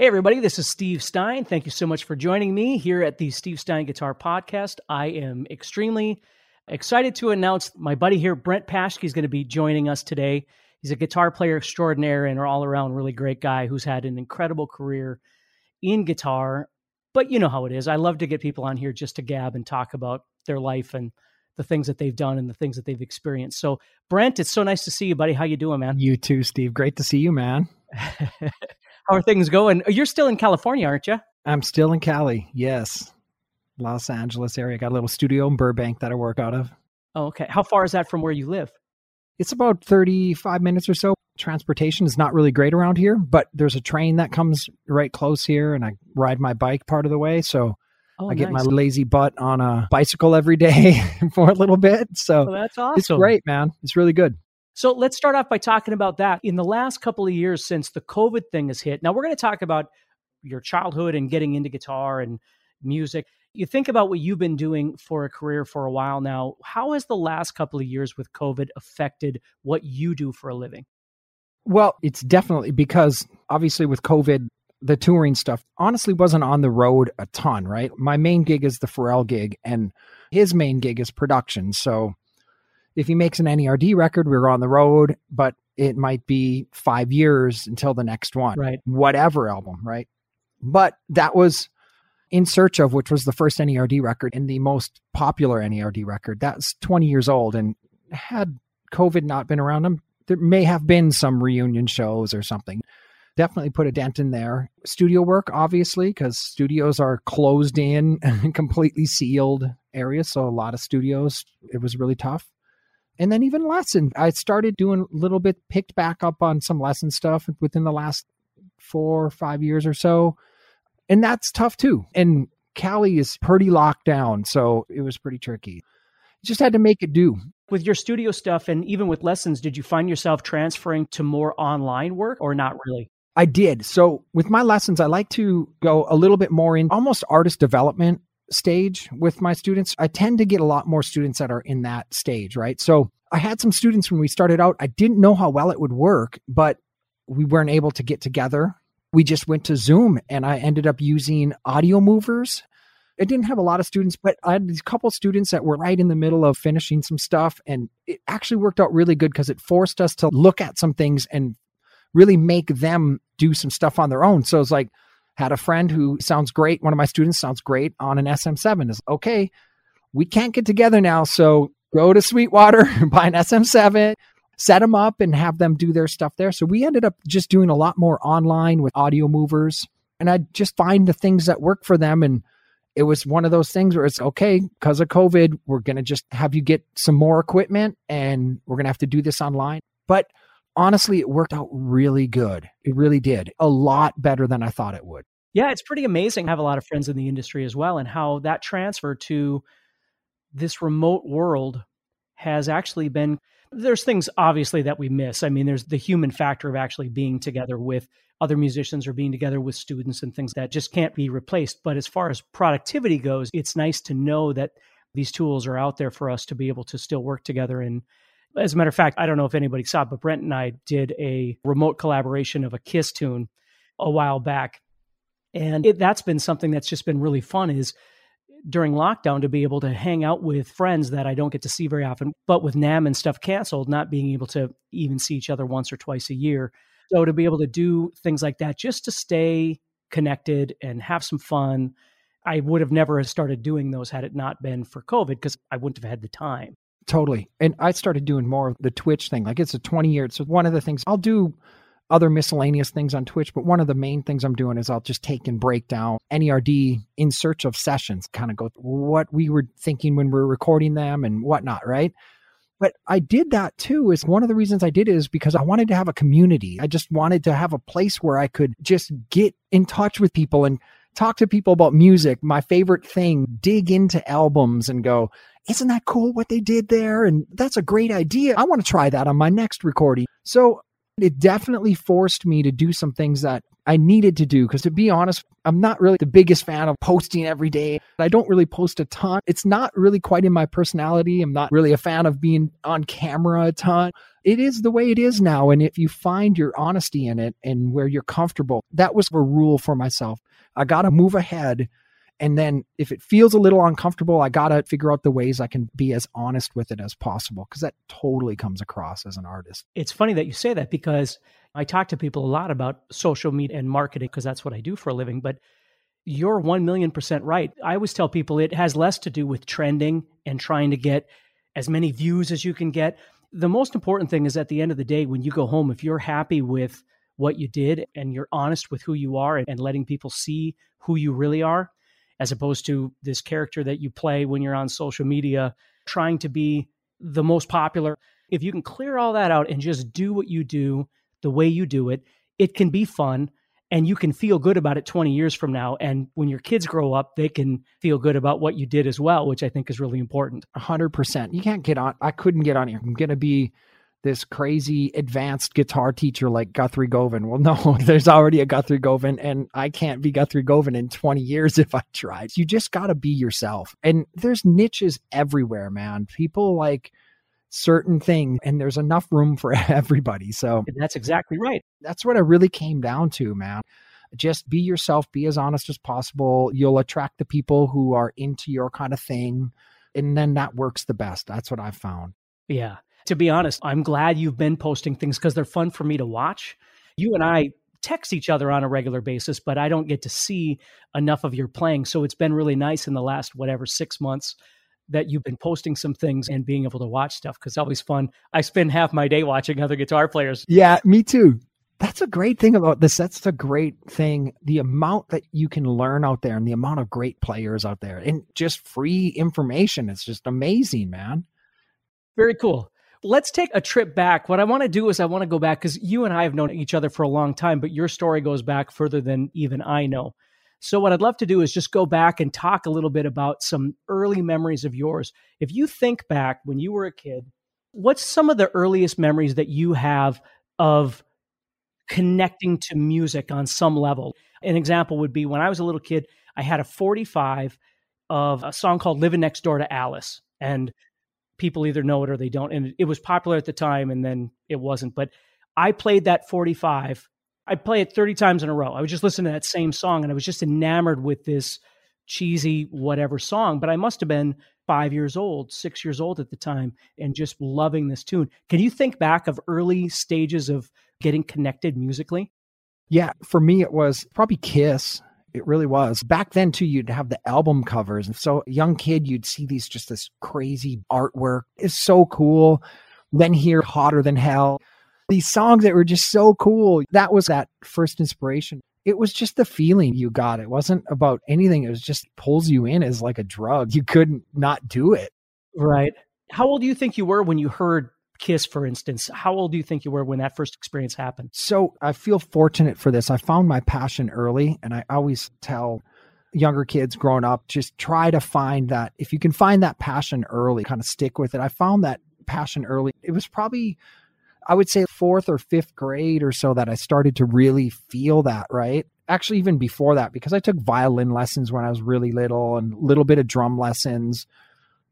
Hey, everybody, this is Steve Stine. Thank you so much for joining me here at the Steve Stine Guitar Podcast. I am extremely excited to announce my buddy here, Brent Paschke, is going to be joining us today. He's a guitar player extraordinaire and an all around really great guy who's had an incredible career in guitar. But you know how it is. I love to get people on here just to gab and talk about their life and the things that they've done and the things that they've experienced. So, Brent, it's so nice to see you, buddy. How you doing, man? You too, Steve. Great to see you, man. How are things going? You're still in California, aren't you? I'm still in Cali. Yes. Los Angeles area. Got a little studio in Burbank that I work out of. Oh, okay. How far is that from where you live? It's about 35 minutes or so. Transportation is not really great around here, but there's a train that comes right close here, and I ride my bike part of the way. So oh, I get nice. my lazy butt on a bicycle every day for a little bit. So oh, that's awesome. It's great, man. It's really good. So let's start off by talking about that. In the last couple of years since the COVID thing has hit, now we're going to talk about your childhood and getting into guitar and music. You think about what you've been doing for a career for a while now. How has the last couple of years with COVID affected what you do for a living? Well, it's definitely because obviously with COVID, the touring stuff honestly wasn't on the road a ton, right? My main gig is the Pharrell gig, and his main gig is production. So if he makes an NERD record, we're on the road, but it might be five years until the next one, right? Whatever album, right? But that was in search of, which was the first NERD record and the most popular NERD record. That's 20 years old. And had COVID not been around them, there may have been some reunion shows or something. Definitely put a dent in there. Studio work, obviously, because studios are closed in, completely sealed areas. So a lot of studios, it was really tough and then even lesson i started doing a little bit picked back up on some lesson stuff within the last four or five years or so. And that's tough too. And cali is pretty locked down so it was pretty tricky. Just had to make it do. With your studio stuff and even with lessons did you find yourself transferring to more online work or not really? I did. So with my lessons, I like to go a little bit more in almost artist development stage with my students, I tend to get a lot more students that are in that stage, right? So I had some students when we started out, I didn't know how well it would work, but we weren't able to get together. We just went to Zoom and I ended up using Audiomovers. I didn't have a lot of students, but I had these couple students that were right in the middle of finishing some stuff. And it actually worked out really good because it forced us to look at some things and really make them do some stuff on their own. So it's like, had a friend who sounds great. One of my students sounds great on an SM7. Is okay. We can't get together now, so go to Sweetwater, buy an SM7, set them up, and have them do their stuff there. So we ended up just doing a lot more online with Audiomovers, and I just find the things that work for them. And it was one of those things where it's okay because of COVID, we're gonna just have you get some more equipment, and we're gonna have to do this online. But honestly, it worked out really good. It really did. A lot better than I thought it would. Yeah, it's pretty amazing. I have a lot of friends in the industry as well, and how that transfer to this remote world has actually been. There's things obviously that we miss. I mean, there's the human factor of actually being together with other musicians or being together with students and things that just can't be replaced. But as far as productivity goes, it's nice to know that these tools are out there for us to be able to still work together. And as a matter of fact, I don't know if anybody saw, but Brent and I did a remote collaboration of a Kiss tune a while back and it, that's been something that's just been really fun is during lockdown to be able to hang out with friends that I don't get to see very often, but with NAMM and stuff canceled, not being able to even see each other once or twice a year. So to be able to do things like that just to stay connected and have some fun. I would have never started doing those had it not been for COVID because I wouldn't have had the time. Totally. And I started doing more of the Twitch thing. Like it's a 20 year. So one of the things I'll do other miscellaneous things on Twitch, but one of the main things I'm doing is I'll just take and break down NERD in search of sessions, kind of go what we were thinking when we are recording them and whatnot, right? But I did that too. Is one of the reasons I did it is because I wanted to have a community. I just wanted to have a place where I could just get in touch with people and talk to people about music. My favorite thing, dig into albums and go, isn't that cool what they did there? And that's a great idea. I want to try that on my next recording. So It definitely forced me to do some things that I needed to do. Because to be honest, I'm not really the biggest fan of posting every day. I don't really post a ton. It's not really quite in my personality. I'm not really a fan of being on camera a ton. It is the way it is now. And if you find your honesty in it and where you're comfortable, that was a rule for myself. I got to move ahead and then if it feels a little uncomfortable, I got to figure out the ways I can be as honest with it as possible because that totally comes across as an artist. It's funny that you say that because I talk to people a lot about social media and marketing because that's what I do for a living. But you're 1 million percent right. I always tell people it has less to do with trending and trying to get as many views as you can get. The most important thing is at the end of the day, when you go home, if you're happy with what you did and you're honest with who you are and letting people see who you really are, as opposed to this character that you play when you're on social media trying to be the most popular. If you can clear all that out and just do what you do the way you do it, it can be fun and you can feel good about it 20 years from now. And when your kids grow up, they can feel good about what you did as well, which I think is really important. 100%. You can't get on, I couldn't get on here. I'm going to be this crazy advanced guitar teacher like Guthrie Govan. Well, no, there's already a Guthrie Govan, and I can't be Guthrie Govan in 20 years if I tried. You just got to be yourself. And there's niches everywhere, man. People like certain things, and there's enough room for everybody. So that's exactly right. That's what I really came down to, man. Just be yourself, be as honest as possible. You'll attract the people who are into your kind of thing. And then that works the best. That's what I've found. Yeah to be honest, I'm glad you've been posting things because they're fun for me to watch. You and I text each other on a regular basis, but I don't get to see enough of your playing. So it's been really nice in the last, whatever, six months that you've been posting some things and being able to watch stuff because it's always fun. I spend half my day watching other guitar players. Yeah, me too. That's a great thing about this. That's a great thing. The amount that you can learn out there and the amount of great players out there and just free information. It's just amazing, man. Very cool. Let's take a trip back. What I want to do is I want to go back because you and I have known each other for a long time, but your story goes back further than even I know. So, what I'd love to do is just go back and talk a little bit about some early memories of yours. If you think back when you were a kid, what's some of the earliest memories that you have of connecting to music on some level? An example would be when I was a little kid, I had a 45 of a song called Living Next Door to Alice. And people either know it or they don't. And it was popular at the time and then it wasn't. But I played that 45. I'd play it 30 times in a row. I was just listening to that same song and I was just enamored with this cheesy whatever song. But I must have been five years old, six years old at the time, and just loving this tune. Can you think back of early stages of getting connected musically? Yeah, for me, it was probably Kiss. It really was. Back then, too, you'd have the album covers. And so, young kid, you'd see these just this crazy artwork. It's so cool. Then, hear Hotter Than Hell. These songs that were just so cool. That was that first inspiration. It was just the feeling you got. It wasn't about anything. It was just pulls you in as like a drug. You couldn't not do it. Right. How old do you think you were when you heard Kiss, for instance. How old do you think you were when that first experience happened? So I feel fortunate for this. I found my passion early, and I always tell younger kids growing up just try to find that if you can find that passion early, kind of stick with it. I found that passion early. It was probably I would say fourth or fifth grade or so that I started to really feel that, right? Actually, even before that, because I took violin lessons when I was really little and a little bit of drum lessons.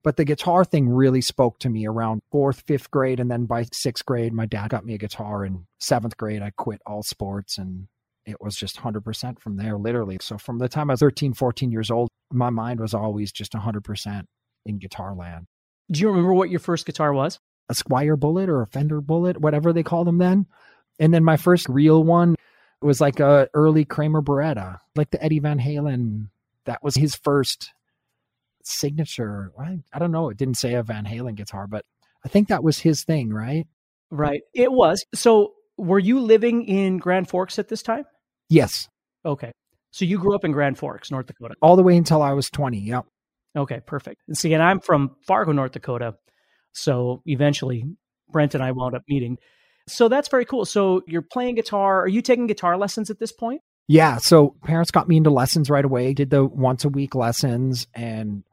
But the guitar thing really spoke to me around fourth, fifth grade. And then by sixth grade, my dad got me a guitar. In seventh grade, I quit all sports and it was just 100% from there, literally. So from the time I was 13, 14 years old, my mind was always just 100% in guitar land. Do you remember what your first guitar was? A Squier Bullet or a Fender Bullet, whatever they call them then. And then my first real one was like a early Kramer Baretta, like the Eddie Van Halen. That was his first signature. I, I don't know. It didn't say a Van Halen guitar, but I think that was his thing, right? Right. It was. So were you living in Grand Forks at this time? Yes. Okay. So you grew up in Grand Forks, North Dakota. All the way until I was 20. Yep. Okay, perfect. And see, and I'm from Fargo, North Dakota. So eventually Brent and I wound up meeting. So that's very cool. So you're playing guitar. Are you taking guitar lessons at this point? Yeah. So parents got me into lessons right away, did the once a week lessons and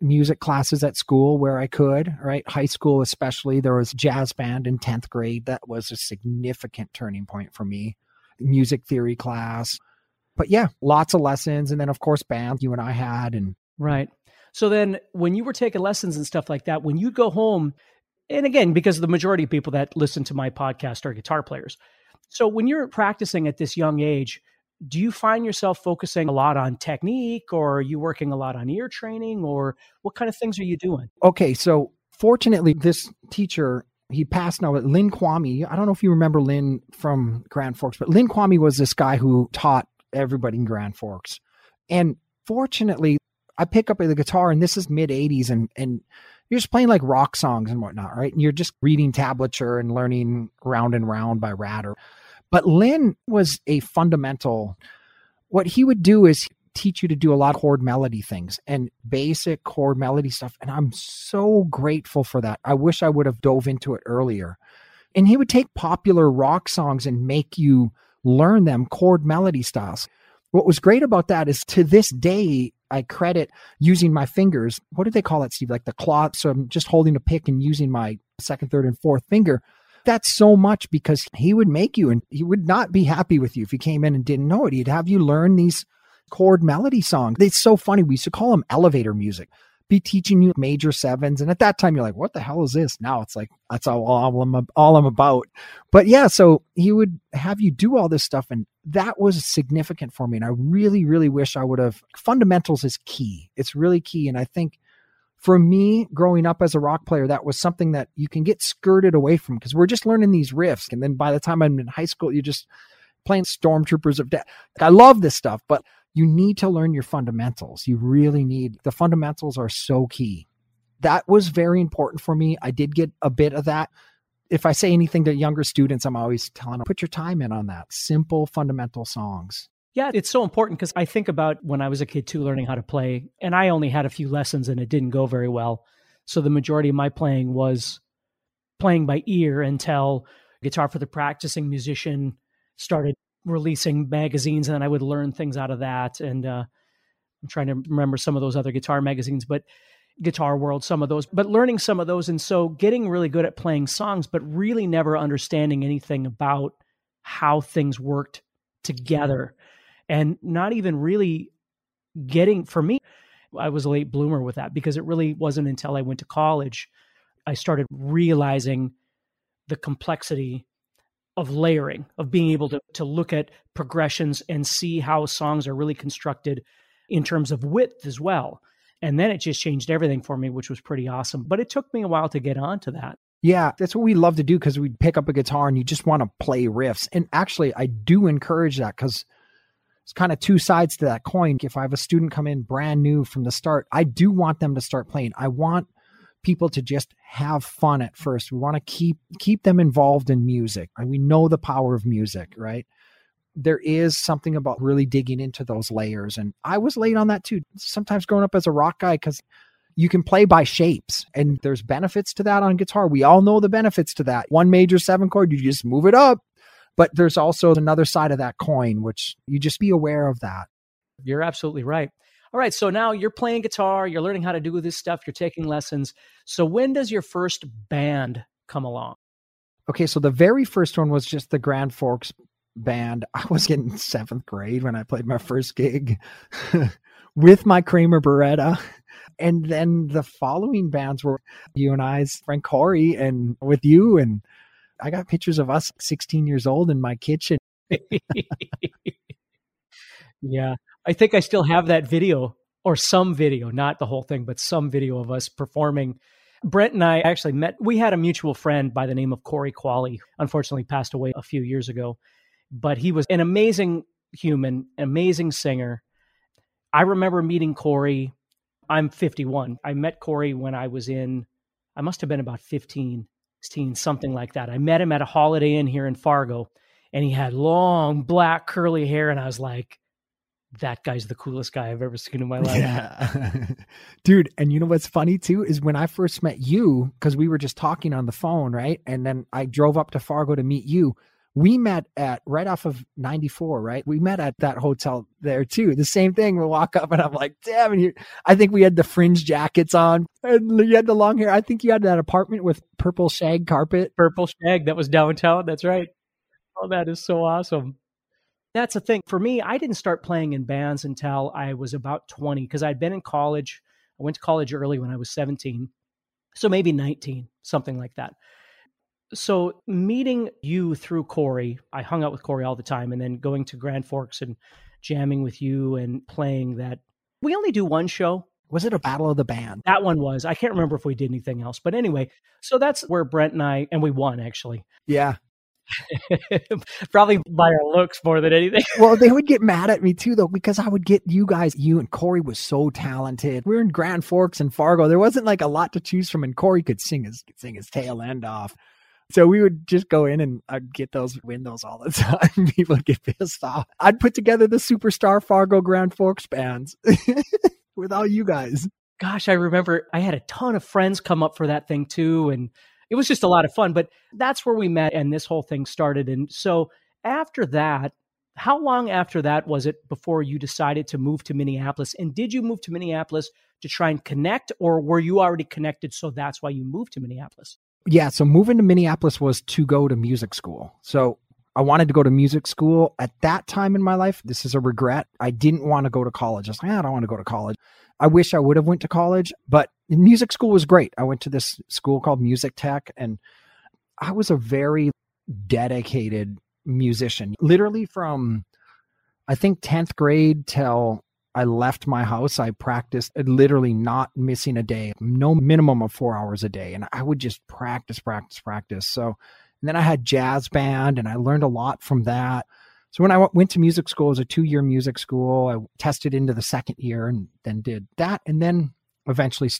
music classes at school where I could, right? High school, especially, there was jazz band in 10th grade. That was a significant turning point for me. Music theory class. But yeah, lots of lessons. And then, of course, band you and I had. And right. So then when you were taking lessons and stuff like that, when you go home, and again, because the majority of people that listen to my podcast are guitar players. So when you're practicing at this young age, do you find yourself focusing a lot on technique or are you working a lot on ear training or what kind of things are you doing? Okay, so fortunately this teacher he passed now Lynn Quamme. I don't know if you remember Lynn from Grand Forks, but Lynn Quamme was this guy who taught everybody in Grand Forks. And fortunately, I pick up the guitar and this is mid 80s and and you're just playing like rock songs and whatnot, right? And you're just reading tablature and learning round and round by Ratter. But Lynn was a fundamental. What he would do is teach you to do a lot of chord melody things and basic chord melody stuff. And I'm so grateful for that. I wish I would have dove into it earlier. And he would take popular rock songs and make you learn them chord melody styles. What was great about that is to this day, I credit using my fingers. What do they call it, Steve? Like the claw. So I'm just holding a pick and using my second, third, and fourth finger that's so much because he would make you and he would not be happy with you if you came in and didn't know it. He'd have you learn these chord melody songs. It's so funny. We used to call them elevator music. Be teaching you major sevens. And at that time, you're like, what the hell is this? Now it's like, that's all, all, I'm, all I'm about. But yeah, so he would have you do all this stuff. And that was significant for me. And I really, really wish I would have. Fundamentals is key. It's really key. And I think for me growing up as a rock player that was something that you can get skirted away from because we're just learning these riffs. And then by the time i'm in high school you're just playing stormtroopers of death. I love this stuff but you need to learn your fundamentals. You really need the fundamentals are so key. That was very important for me. I did get a bit of that. If i say anything to younger students i'm always telling them put your time in on that. Simple fundamental songs yeah, it's so important because I think about when I was a kid too, learning how to play, and I only had a few lessons and it didn't go very well. So the majority of my playing was playing by ear until Guitar for the Practicing Musician started releasing magazines, and then I would learn things out of that. And uh, I'm trying to remember some of those other guitar magazines, but Guitar World, some of those, but learning some of those. And so getting really good at playing songs, but really never understanding anything about how things worked together and not even really getting for me i was a late bloomer with that because it really wasn't until i went to college i started realizing the complexity of layering of being able to, to look at progressions and see how songs are really constructed in terms of width as well. And then it just changed everything for me which was pretty awesome. But it took me a while to get onto that. Yeah, that's what we love to do because we pick up a guitar and you just want to play riffs. And actually, I do encourage that because it's kind of two sides to that coin. If I have a student come in brand new from the start, I do want them to start playing. I want people to just have fun at first. We want to keep keep them involved in music. And we know the power of music, right? There is something about really digging into those layers. And I was late on that too. Sometimes growing up as a rock guy, because you can play by shapes and there's benefits to that on guitar. We all know the benefits to that. One major seven chord, you just move it up but there's also another side of that coin, which you just be aware of that. You're absolutely right. All right. So now you're playing guitar, you're learning how to do this stuff, you're taking lessons. So when does your first band come along? Okay. So the very first one was just the Grand Forks band. I was in seventh grade when I played my first gig with my Kramer Baretta. And then the following bands were you and I's friend Corey and with you and I got pictures of us 16 years old in my kitchen. yeah. I think I still have that video or some video, not the whole thing, but some video of us performing. Brent and I actually met. We had a mutual friend by the name of Corey Qualley, unfortunately passed away a few years ago, but he was an amazing human, amazing singer. I remember meeting Corey. I'm 51. I met Corey when I was in, I must have been about 15. 16, something like that. I met him at a Holiday Inn here in Fargo, and he had long black curly hair, and I was like, that guy's the coolest guy I've ever seen in my life. Yeah. Dude, and you know what's funny too is when I first met you, because we were just talking on the phone, right? And then I drove up to Fargo to meet you. We met at right off of 94, right? We met at that hotel there too. The same thing. We walk up and I'm like, damn, and you, I think we had the fringe jackets on and you had the long hair. I think you had that apartment with purple shag carpet. Purple shag that was downtown. That's right. Oh, that is so awesome. That's the thing. For me, I didn't start playing in bands until I was about 20 because I'd been in college. I went to college early when I was 17. So maybe 19, something like that. So meeting you through Corey, I hung out with Corey all the time, and then going to Grand Forks and jamming with you and playing that. We only do one show. Was it a battle of the band? That one was. I can't remember if we did anything else, but anyway. So that's where Brent and I and we won actually. Yeah. Probably by our looks more than anything. well, they would get mad at me too, though, because I would get you guys, you and Corey was so talented. We are in Grand Forks and Fargo. There wasn't like a lot to choose from, and Corey could sing his sing his tail end off. So we would just go in and I'd get those windows all the time. People would get pissed off. I'd put together the Superstar Fargo Grand Forks bands with all you guys. Gosh, I remember I had a ton of friends come up for that thing too. And it was just a lot of fun. But that's where we met and this whole thing started. And so after that, how long after that was it before you decided to move to Minneapolis? And did you move to Minneapolis to try and connect, or were you already connected? So that's why you moved to Minneapolis? Yeah, so moving to Minneapolis was to go to music school. So I wanted to go to music school at that time in my life. This is a regret. I didn't want to go to college. I was like, ah, I don't want to go to college. I wish I would have went to college, but music school was great. I went to this school called Music Tech and I was a very dedicated musician. Literally from I think 10th grade till I left my house. I practiced uh, literally not missing a day, no minimum of four hours a day. And I would just practice, practice, practice. So, and then I had jazz band and I learned a lot from that. So when I went to music school, it was a two year music school. I tested into the second year and then did that. And then eventually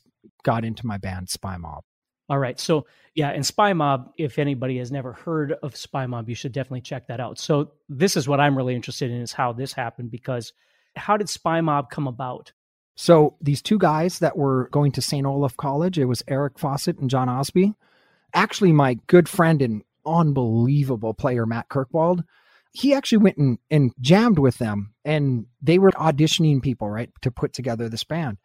got into my band Spymob. All right. So, yeah, and Spymob, if anybody has never heard of Spymob, you should definitely check that out. So, this is what I'm really interested in is how this happened because how did Spymob come about? So these two guys that were going to St. Olaf College, it was Eric Fawcett and John Ostby. Actually, my good friend and unbelievable player, Matt Kirkwald, he actually went and, and jammed with them and they were auditioning people, right, to put together this band.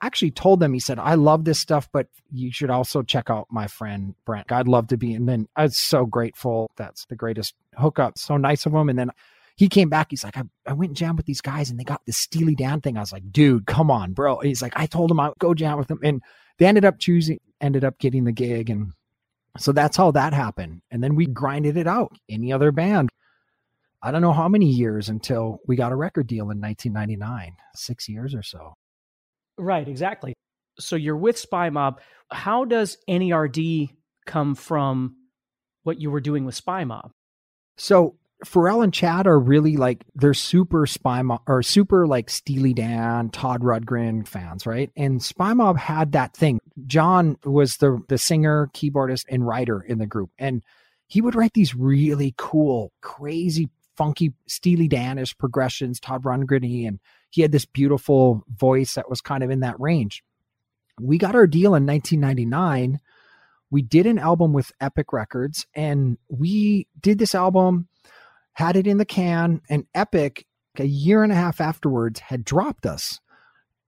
Actually told them, he said, I love this stuff, but you should also check out my friend Brent. I'd love to be. And then I was so grateful. That's the greatest hookup. So nice of him. And then he came back. He's like, I, I went and jammed with these guys and they got the Steely Dan thing. I was like, dude, come on, bro. He's like, I told him I'd go jam with them. And they ended up choosing, ended up getting the gig. And so that's how that happened. And then we grinded it out. Any other band. I don't know how many years until we got a record deal in 1999, six years or so. Right, exactly. So you're with Spymob. How does NERD come from what you were doing with Spymob? So Pharrell and Chad are really like they're super Spymob or super like Steely Dan, Todd Rundgren fans, right? And Spymob had that thing. John was the the singer, keyboardist, and writer in the group, and he would write these really cool, crazy, funky Steely Danish progressions, Todd Rundgren, and he had this beautiful voice that was kind of in that range. We got our deal in 1999. We did an album with Epic Records, and we did this album had it in the can, and Epic, a year and a half afterwards, had dropped us.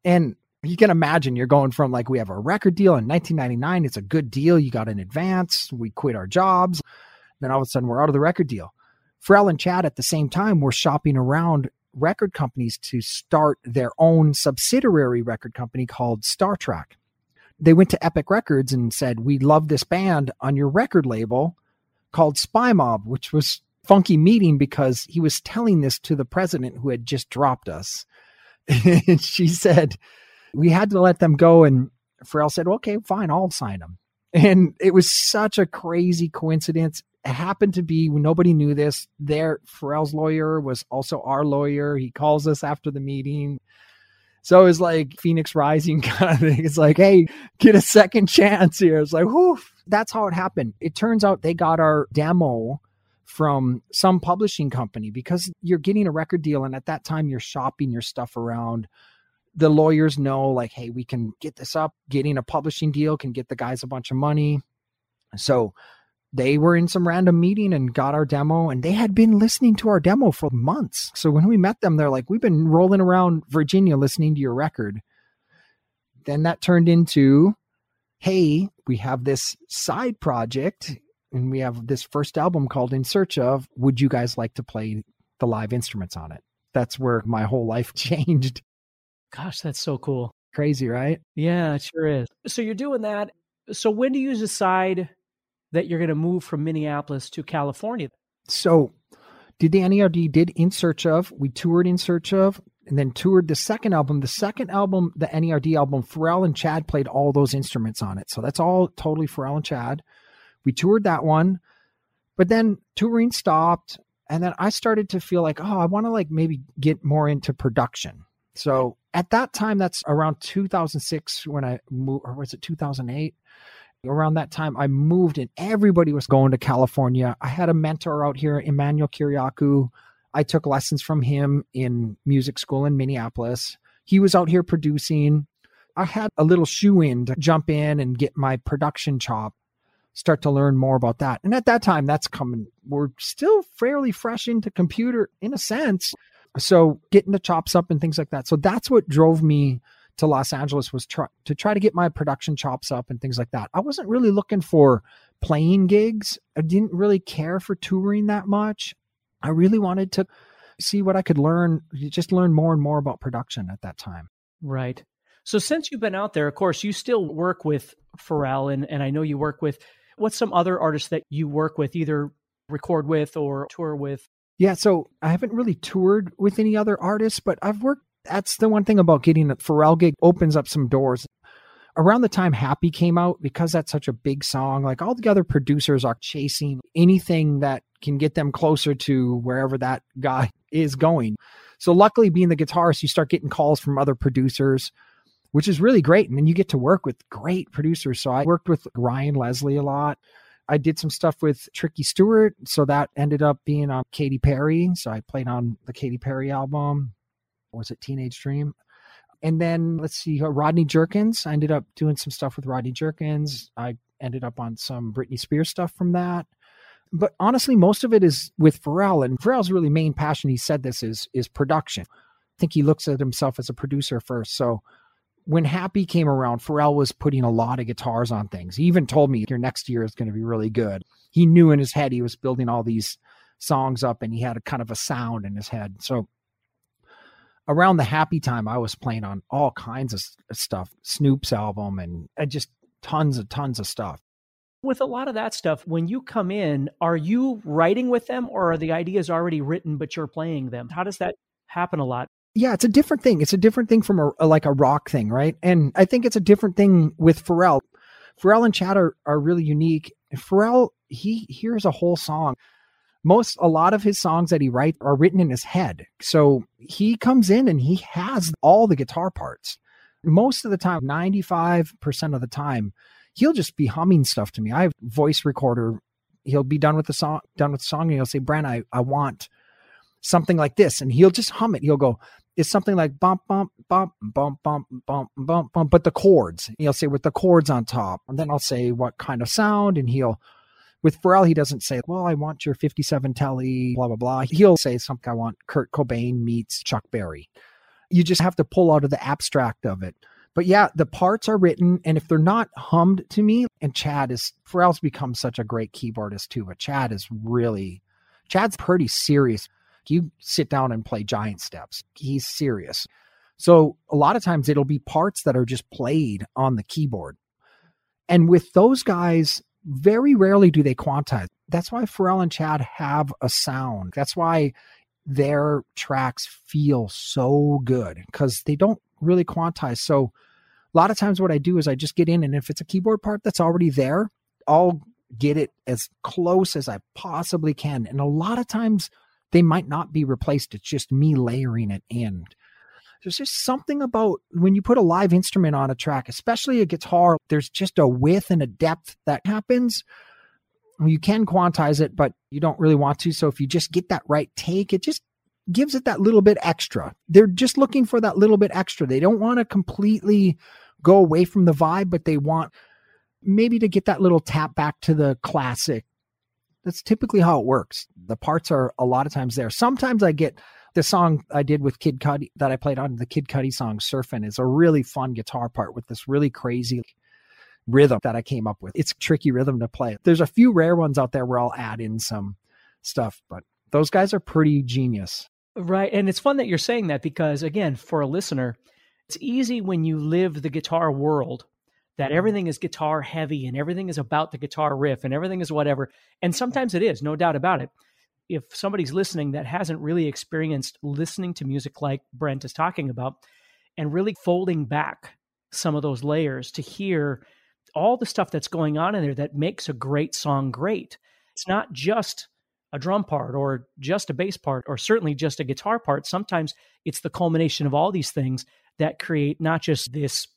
And you can imagine you're going from like, we have a record deal in 1999. It's a good deal. You got an advance. We quit our jobs. Then all of a sudden, we're out of the record deal. Pharrell and Chad at the same time were shopping around record companies to start their own subsidiary record company called Star Trak. They went to Epic Records and said, We love this band on your record label called Spymob, which was funky meeting because he was telling this to the president who had just dropped us. and she said, we had to let them go. And Pharrell said, okay, fine, I'll sign them. And it was such a crazy coincidence. It happened to be when nobody knew this. There, Pharrell's lawyer was also our lawyer. He calls us after the meeting. So it was like Phoenix Rising kind of thing. It's like, hey, get a second chance here. It's like, whoo, that's how it happened. It turns out they got our demo from some publishing company because you're getting a record deal and at that time you're shopping your stuff around the lawyers know like hey we can get this up getting a publishing deal can get the guys a bunch of money so they were in some random meeting and got our demo and they had been listening to our demo for months. So when we met them, they're like, We've been rolling around Virginia listening to your record. Then that turned into, Hey, we have this side project and we have this first album called In Search of. Would you guys like to play the live instruments on it? That's where my whole life changed. Gosh, that's so cool. Crazy, right? Yeah, it sure is. So you're doing that. So when do you decide that you're going to move from Minneapolis to California? So did the NERD did In Search of. We toured In Search of and then toured the second album. The second album, the NERD album, Pharrell and Chad played all those instruments on it. So that's all totally Pharrell and Chad. We toured that one, but then touring stopped. And then I started to feel like, oh, I want to like maybe get more into production. So at that time, that's around 2006 when I moved, or was it 2008? Around that time, I moved and everybody was going to California. I had a mentor out here, Emanuel Kiriakou. I took lessons from him in music school in Minneapolis. He was out here producing. I had a little shoe in to jump in and get my production chop start to learn more about that. And at that time, that's coming. We're still fairly fresh into computer in a sense. So getting the chops up and things like that. So that's what drove me to Los Angeles was try, to try to get my production chops up and things like that. I wasn't really looking for playing gigs. I didn't really care for touring that much. I really wanted to see what I could learn, just learn more and more about production at that time. Right. So since you've been out there, of course, you still work with Pharrell and, and I know you work with what's some other artists that you work with, either record with or tour with? Yeah, so I haven't really toured with any other artists, but I've worked. That's the one thing about getting a Pharrell gig opens up some doors. Around the time Happy came out, because that's such a big song, like all the other producers are chasing anything that can get them closer to wherever that guy is going. So, luckily, being the guitarist, you start getting calls from other producers which is really great. And then you get to work with great producers. So I worked with Ryan Leslie a lot. I did some stuff with Tricky Stewart. So that ended up being on Katy Perry. So I played on the Katy Perry album. Was it Teenage Dream? And then let's see, uh, Rodney Jerkins. I ended up doing some stuff with Rodney Jerkins. I ended up on some Britney Spears stuff from that. But honestly, most of it is with Pharrell. And Pharrell's really main passion, he said this, is is production. I think he looks at himself as a producer first. So when Happy came around, Pharrell was putting a lot of guitars on things. He even told me your next year is going to be really good. He knew in his head he was building all these songs up and he had a kind of a sound in his head. So around the happy time, I was playing on all kinds of stuff, Snoop's album and just tons and tons of stuff. With a lot of that stuff, when you come in, are you writing with them or are the ideas already written, but you're playing them? How does that happen a lot? Yeah, it's a different thing. It's a different thing from a, a, like a rock thing, right? And I think it's a different thing with Pharrell. Pharrell and Chad are, are really unique. Pharrell, he hears a whole song. Most, a lot of his songs that he writes are written in his head. So he comes in and he has all the guitar parts. Most of the time, 95% of the time, he'll just be humming stuff to me. I have voice recorder. He'll be done with the song, done with the song, and he'll say, Brent, I, I want something like this. And he'll just hum it. He'll go, is something like bump, bump, bump, bump, bump, bump, bump, bump, but the chords. He'll say with the chords on top. And then I'll say what kind of sound. And he'll, with Pharrell, he doesn't say, well, I want your 57 Tele, blah, blah, blah. He'll say something I want Kurt Cobain meets Chuck Berry. You just have to pull out of the abstract of it. But yeah, the parts are written, and if they're not hummed to me, and Chad is Pharrell's become such a great keyboardist too, but Chad is really Chad's pretty serious you sit down and play giant steps. He's serious. So a lot of times it'll be parts that are just played on the keyboard. And with those guys, very rarely do they quantize. That's why Pharrell and Chad have a sound. That's why their tracks feel so good because they don't really quantize. So a lot of times what I do is I just get in and if it's a keyboard part that's already there, I'll get it as close as I possibly can. And a lot of times they might not be replaced. It's just me layering it in. There's just something about when you put a live instrument on a track, especially a guitar, there's just a width and a depth that happens. You can quantize it, but you don't really want to. So if you just get that right take, it just gives it that little bit extra. They're just looking for that little bit extra. They don't want to completely go away from the vibe, but they want maybe to get that little tap back to the classic That's typically how it works. The parts are a lot of times there. Sometimes I get the song I did with Kid Cudi that I played on the Kid Cudi song Surfing is a really fun guitar part with this really crazy rhythm that I came up with. It's tricky rhythm to play. There's a few rare ones out there where I'll add in some stuff, but those guys are pretty genius. Right. And it's fun that you're saying that because, again, for a listener, it's easy when you live the guitar world that mm-hmm. everything is guitar heavy and everything is about the guitar riff and everything is whatever. And sometimes it is, no doubt about it. If somebody's listening that hasn't really experienced listening to music like Brent is talking about and really folding back some of those layers to hear all the stuff that's going on in there that makes a great song great. It's not just a drum part or just a bass part or certainly just a guitar part. Sometimes it's the culmination of all these things that create not just this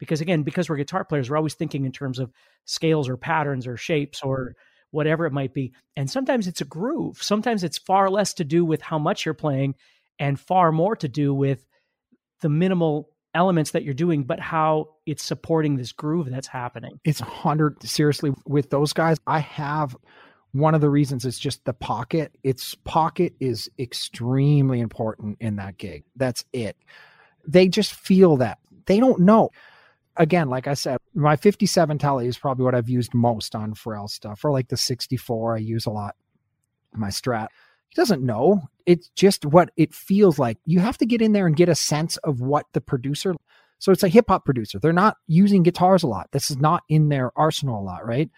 because again because we're guitar players we're always thinking in terms of scales or patterns or shapes or mm-hmm. whatever it might be and sometimes it's a groove sometimes it's far less to do with how much you're playing and far more to do with the minimal elements that you're doing but how it's supporting this groove that's happening it's 100 seriously with those guys i have one of the reasons is just the pocket. Its pocket is extremely important in that gig. That's it. They just feel that. They don't know. Again, like I said, my 57 Tele is probably what I've used most on Pharrell stuff. Or like the 64, I use a lot. My Strat. He doesn't know. It's just what it feels like. You have to get in there and get a sense of what the producer. So it's a hip hop producer. They're not using guitars a lot. This is not in their arsenal a lot, right?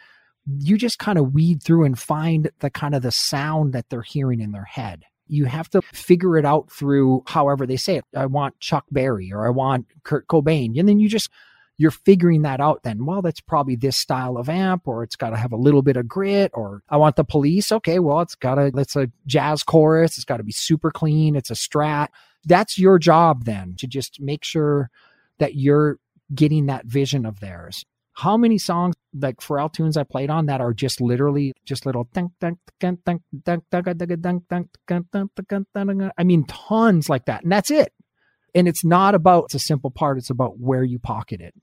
you just kind of weed through and find the kind of the sound that they're hearing in their head. You have to figure it out through however they say it. I want Chuck Berry or I want Kurt Cobain. And then you just, you're figuring that out then. Well, that's probably this style of amp, or it's got to have a little bit of grit, or I want the police. Okay, well, it's got to, it's a jazz chorus. It's got to be super clean. It's a strat. That's your job then to just make sure that you're getting that vision of theirs how many songs like Pharrell tunes I played on that are just literally just little I mean tons like that. And that's it. And it's not about it's a simple part, it's about where you pocket it.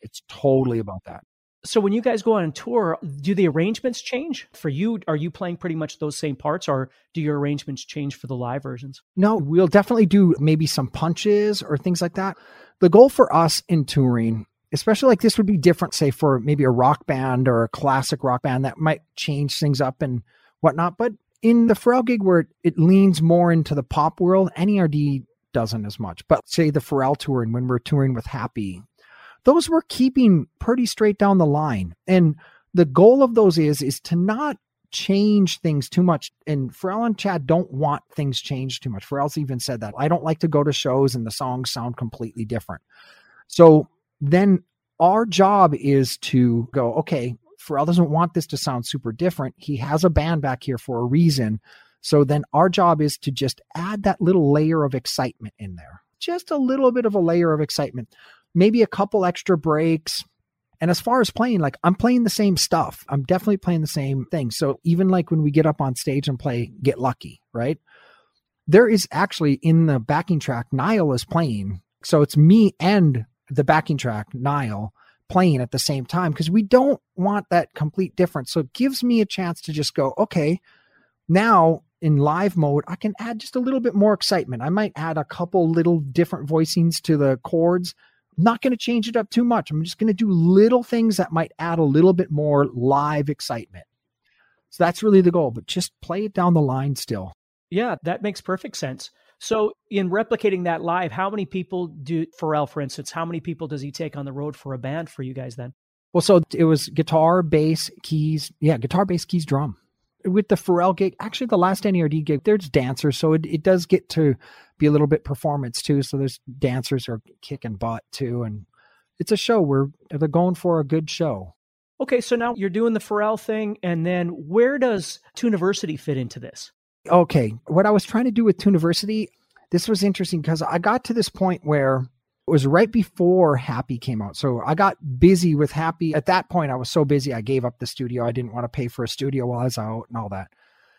It's totally about that. So when you guys go on tour, do the arrangements change for you? Are you playing pretty much those same parts or do your arrangements change for the live versions? No, we'll definitely do maybe some punches or things like that. The goal for us in touring especially like this would be different, say, for maybe a rock band or a classic rock band that might change things up and whatnot. But in the Pharrell gig where it, it leans more into the pop world, NERD doesn't as much. But say the Pharrell tour and when we're touring with Happy, those we're keeping pretty straight down the line. And the goal of those is is to not change things too much. And Pharrell and Chad don't want things changed too much. Pharrell's even said that. I don't like to go to shows and the songs sound completely different. So then our job is to go, okay, Pharrell doesn't want this to sound super different. He has a band back here for a reason. So then our job is to just add that little layer of excitement in there. Just a little bit of a layer of excitement. Maybe a couple extra breaks. And as far as playing, like I'm playing the same stuff. I'm definitely playing the same thing. So even like when we get up on stage and play Get Lucky, right? There is actually in the backing track, Nile is playing. So it's me and the backing track, Nile, playing at the same time because we don't want that complete difference. So it gives me a chance to just go, okay, now in live mode, I can add just a little bit more excitement. I might add a couple little different voicings to the chords. I'm not going to change it up too much. I'm just going to do little things that might add a little bit more live excitement. So that's really the goal, but just play it down the line still. Yeah, that makes perfect sense. So, in replicating that live, how many people do Pharrell, for instance, how many people does he take on the road for a band for you guys then? Well, so it was guitar, bass, keys. Yeah, guitar, bass, keys, drum. With the Pharrell gig, actually, the last NERD gig, there's dancers. So it, it does get to be a little bit performance too. So there's dancers who are kicking butt too. And it's a show where they're going for a good show. Okay, so now you're doing the Pharrell thing. And then where does Tuniversity fit into this? okay, what I was trying to do with Tuniversity, this was interesting because I got to this point where was right before Happy came out. So I got busy with Happy. At that point, I was so busy, I gave up the studio. I didn't want to pay for a studio while I was out and all that.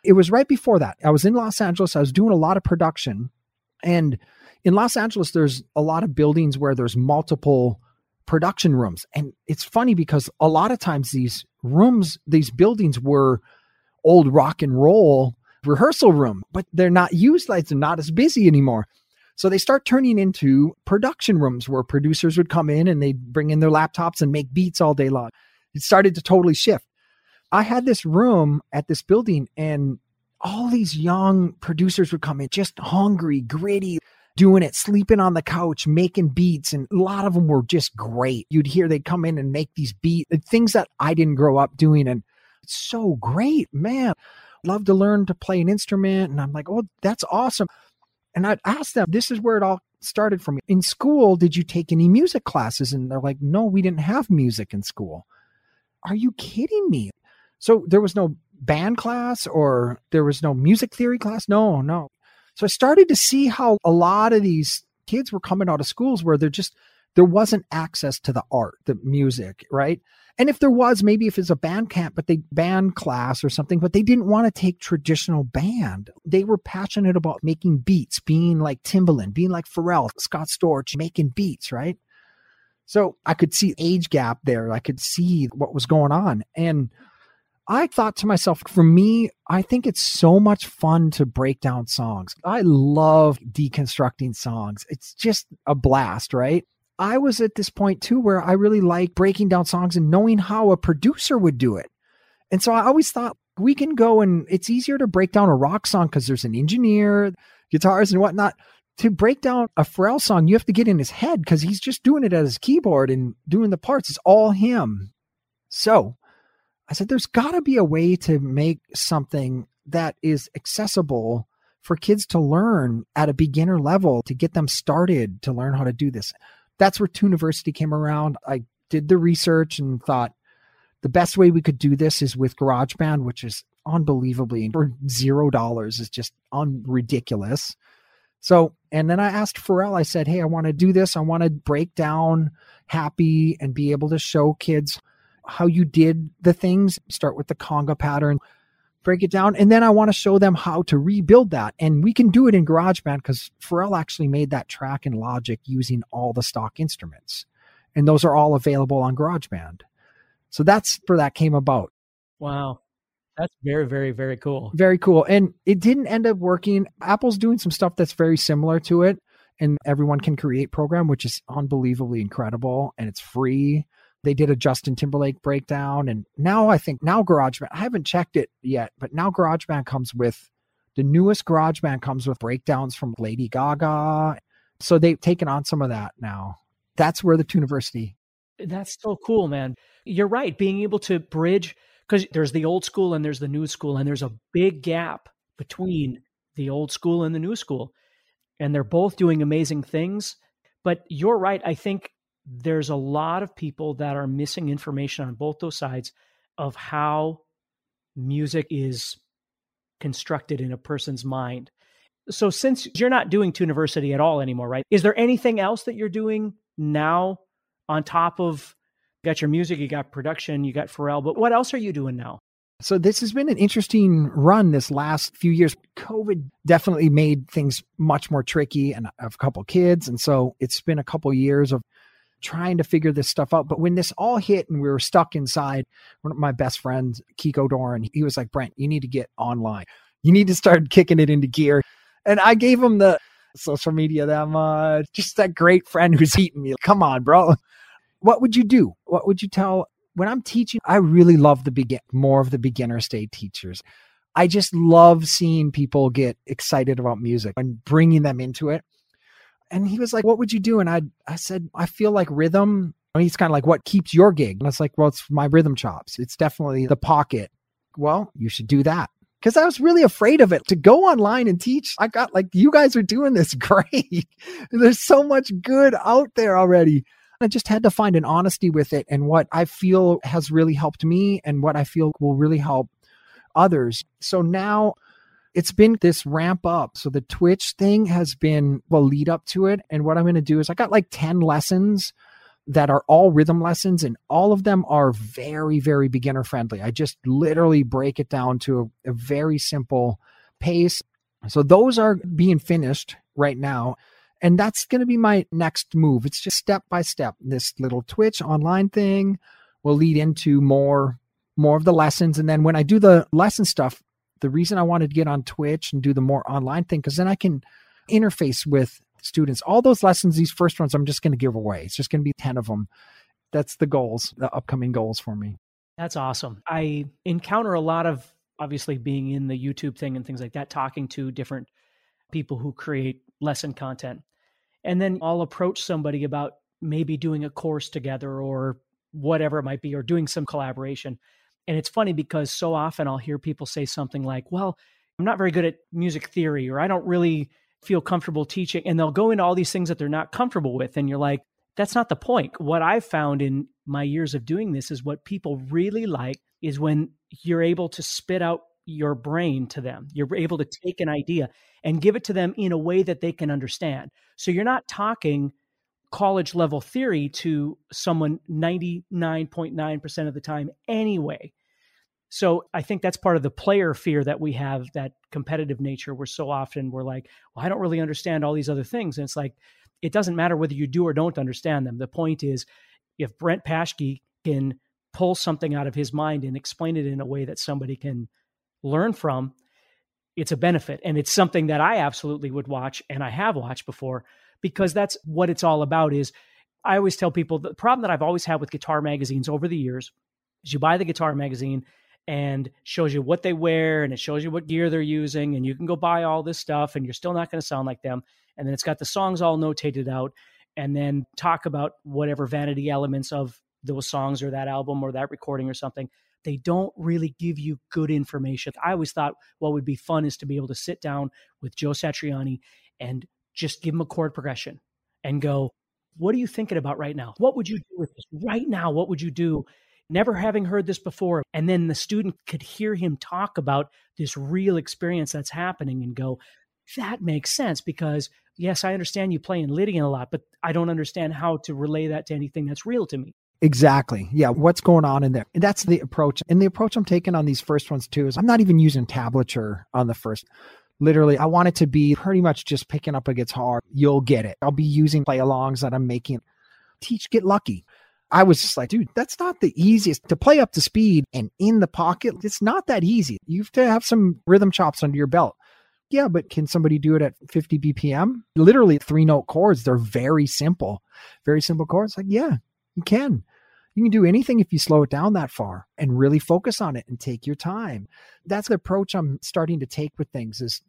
It was right before that. I was in Los Angeles. I was doing a lot of production. And in Los Angeles, there's a lot of buildings where there's multiple production rooms. And it's funny because a lot of times these rooms, these buildings were old rock and roll rehearsal room, but they're not used like they're not as busy anymore. So they start turning into production rooms where producers would come in and they'd bring in their laptops and make beats all day long. It started to totally shift. I had this room at this building and all these young producers would come in just hungry, gritty, doing it, sleeping on the couch, making beats. And a lot of them were just great. You'd hear they'd come in and make these beats, uh, things that I didn't grow up doing. And it's so great, man. Love to learn to play an instrument. And I'm like, oh, that's awesome. And I'd ask them, this is where it all started for me. In school, did you take any music classes? And they're like, no, we didn't have music in school. Are you kidding me? So there was no band class or there was no music theory class. No, no. So I started to see how a lot of these kids were coming out of schools where they're just there wasn't access to the art, the music, right? And if there was, maybe if it's a band camp, but they band class or something, but they didn't want to take traditional band. They were passionate about making beats, being like Timbaland, being like Pharrell, Scott Storch, making beats, right? So I could see age gap there. I could see what was going on. And I thought to myself, for me, I think it's so much fun to break down songs. I love deconstructing songs. It's just a blast, right? I was at this point too where I really like breaking down songs and knowing how a producer would do it. And so I always thought we can go and it's easier to break down a rock song because there's an engineer, guitars, and whatnot. To break down a Pharrell song, you have to get in his head because he's just doing it at his keyboard and doing the parts. It's all him. So I said, there's got to be a way to make something that is accessible for kids to learn at a beginner level to get them started to learn how to do this. That's where Tuniversity came around. I did the research and thought the best way we could do this is with GarageBand, which is unbelievably for zero dollars is just un- ridiculous. So, and then I asked Pharrell, I said, Hey, I want to do this. I want to break down happy and be able to show kids how you did the things. Start with the conga pattern, break it down, and then I want to show them how to rebuild that. And we can do it in GarageBand because Pharrell actually made that track in Logic using all the stock instruments. And those are all available on GarageBand. So that's where that came about. Wow. That's very, very, very cool. Very cool. And it didn't end up working. Apple's doing some stuff that's very similar to it. And everyone can create program, which is unbelievably incredible. And it's free. They did a Justin Timberlake breakdown. And now I think now GarageBand, I haven't checked it yet, but now GarageBand comes with the newest GarageBand comes with breakdowns from Lady Gaga. So they've taken on some of that now. That's where the Tuniversity. That's so cool, man. You're right. Being able to bridge, because there's the old school and there's the new school, and there's a big gap between the old school and the new school. And they're both doing amazing things. But you're right. I think there's a lot of people that are missing information on both those sides of how music is constructed in a person's mind. So since you're not doing Tuniversity at all anymore, right? Is there anything else that you're doing now on top of you got your music, you got production, you got Pharrell, but what else are you doing now? So this has been an interesting run this last few years. COVID definitely made things much more tricky and I have a couple kids and so it's been a couple years of trying to figure this stuff out. But when this all hit and we were stuck inside, one of my best friends, Kiko Doran, he was like, Brent, you need to get online. You need to start kicking it into gear. And I gave him the social media that much. Just that great friend who's eating me. Come on, bro. What would you do? What would you tell when I'm teaching? I really love the begin more of the beginner state teachers. I just love seeing people get excited about music and bringing them into it and he was like, "What would you do?" And I I said, "I feel like rhythm." And he's kind of like, "What keeps your gig?" And I was like, "Well, it's my rhythm chops. It's definitely the pocket." Well, you should do that because I was really afraid of it to go online and teach. I got like, you guys are doing this great. There's so much good out there already. I just had to find an honesty with it and what I feel has really helped me and what I feel will really help others. So now it's been this ramp up. So the Twitch thing has been well lead up to it. And what I'm going to do is I got like 10 lessons that are all rhythm lessons and all of them are very, very beginner friendly. I just literally break it down to a, a very simple pace. So those are being finished right now. And that's going to be my next move. It's just step by step. This little Twitch online thing will lead into more more of the lessons and then when I do the lesson stuff The reason I wanted to get on Twitch and do the more online thing, because then I can interface with students. All those lessons, these first ones, I'm just going to give away. It's just going to be 10 of them. That's the goals, the upcoming goals for me. That's awesome. I encounter a lot of obviously being in the YouTube thing and things like that, talking to different people who create lesson content. And then I'll approach somebody about maybe doing a course together or whatever it might be, or doing some collaboration. And it's funny because so often I'll hear people say something like, Well, I'm not very good at music theory, or I don't really feel comfortable teaching. And they'll go into all these things that they're not comfortable with. And you're like, That's not the point. What I've found in my years of doing this is what people really like is when you're able to spit out your brain to them. You're able to take an idea and give it to them in a way that they can understand. So you're not talking college level theory to someone 99.9% of the time anyway. So I think that's part of the player fear that we have, that competitive nature, where so often we're like, well, I don't really understand all these other things. And it's like, it doesn't matter whether you do or don't understand them. The point is, if Brent Paschke can pull something out of his mind and explain it in a way that somebody can learn from, it's a benefit. And it's something that I absolutely would watch and I have watched before because that's what it's all about is I always tell people the problem that I've always had with guitar magazines over the years is you buy the guitar magazine and shows you what they wear and it shows you what gear they're using and you can go buy all this stuff and you're still not going to sound like them and then it's got the songs all notated out and then talk about whatever vanity elements of those songs or that album or that recording or something they don't really give you good information. I always thought what would be fun is to be able to sit down with Joe Satriani and just give him a chord progression and go, What are you thinking about right now? What would you do with this right now? What would you do? Never having heard this before. And then the student could hear him talk about this real experience that's happening and go, That makes sense because, yes, I understand you play in Lydian a lot, but I don't understand how to relay that to anything that's real to me. Exactly. Yeah. What's going on in there? And that's the approach. And the approach I'm taking on these first ones too is I'm not even using tablature on the first. Literally, I want it to be pretty much just picking up a guitar. You'll get it. I'll be using play alongs that I'm making. Teach, get lucky. I was just like, dude, that's not the easiest to play up to speed and in the pocket. It's not that easy. You have to have some rhythm chops under your belt. Yeah, but can somebody do it at 50 BPM? Literally three note chords. They're very simple, very simple chords. Like, yeah, you can. You can do anything if you slow it down that far and really focus on it and take your time. That's the approach I'm starting to take with things is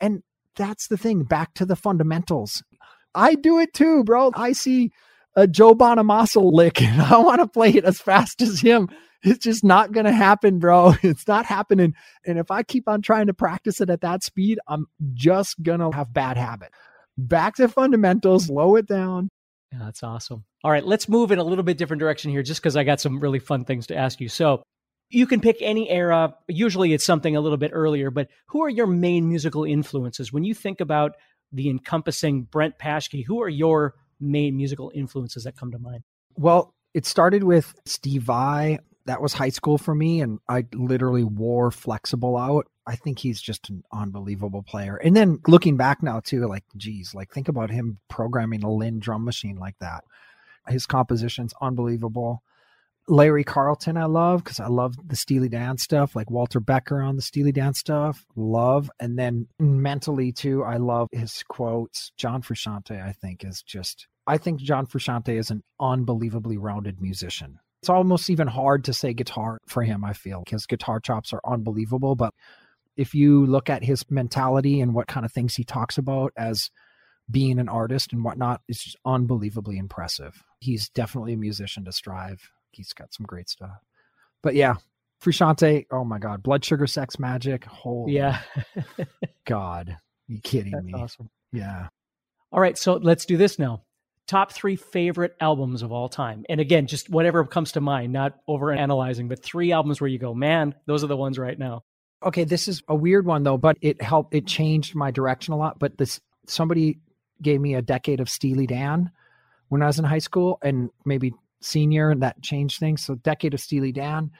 and that's the thing back to the fundamentals. I do it too, bro. I see a Joe Bonamassa lick and I want to play it as fast as him. It's just not going to happen, bro. It's not happening. And if I keep on trying to practice it at that speed, I'm just going to have bad habit. Back to fundamentals, slow it down, yeah, that's awesome. All right, let's move in a little bit different direction here just because I got some really fun things to ask you. So, you can pick any era. Usually it's something a little bit earlier, but who are your main musical influences? When you think about the encompassing Brent Paschke, who are your main musical influences that come to mind? Well, it started with Steve Vai. That was high school for me, and I literally wore Flex-Able out I think he's just an unbelievable player. And then looking back now too, like, geez, like think about him programming a Linn drum machine like that. His composition's unbelievable. Larry Carlton, I love because I love the Steely Dan stuff, like Walter Becker on the Steely Dan stuff. Love. And then mentally too, I love his quotes. John Frusciante, I think, is just I think John Frusciante is an unbelievably rounded musician. It's almost even hard to say guitar for him, I feel, because guitar chops are unbelievable. But if you look at his mentality and what kind of things he talks about as being an artist and whatnot, it's just unbelievably impressive. He's definitely a musician to strive. He's got some great stuff. But yeah, Frusciante, oh my God, Blood Sugar Sex Magik. Holy yeah. God. You kidding That's me? Awesome. Yeah. All right. So let's do this now. Top three favorite albums of all time. And again, just whatever comes to mind, not over analyzing, but three albums where you go, man, those are the ones right now okay, this is a weird one though, but it helped. It changed my direction a lot. But this somebody gave me a decade of Steely Dan when I was in high school, and maybe senior, and that changed things. So decade of Steely Dan.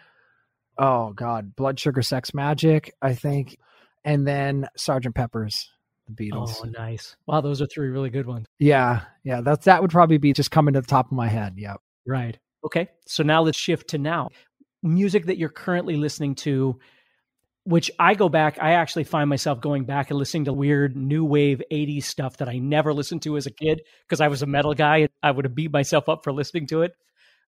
Oh God, Blood Sugar Sex Magik, I think, and then Sergeant Pepper's. The Beatles. Oh, nice! Wow, those are three really good ones. Yeah, yeah. That's that would probably be just coming to the top of my head. Yeah. Right. Okay. So now let's shift to now music that you're currently listening to which I go back, I actually find myself going back and listening to weird new wave 80s stuff that I never listened to as a kid because I was a metal guy and I would have beat myself up for listening to it.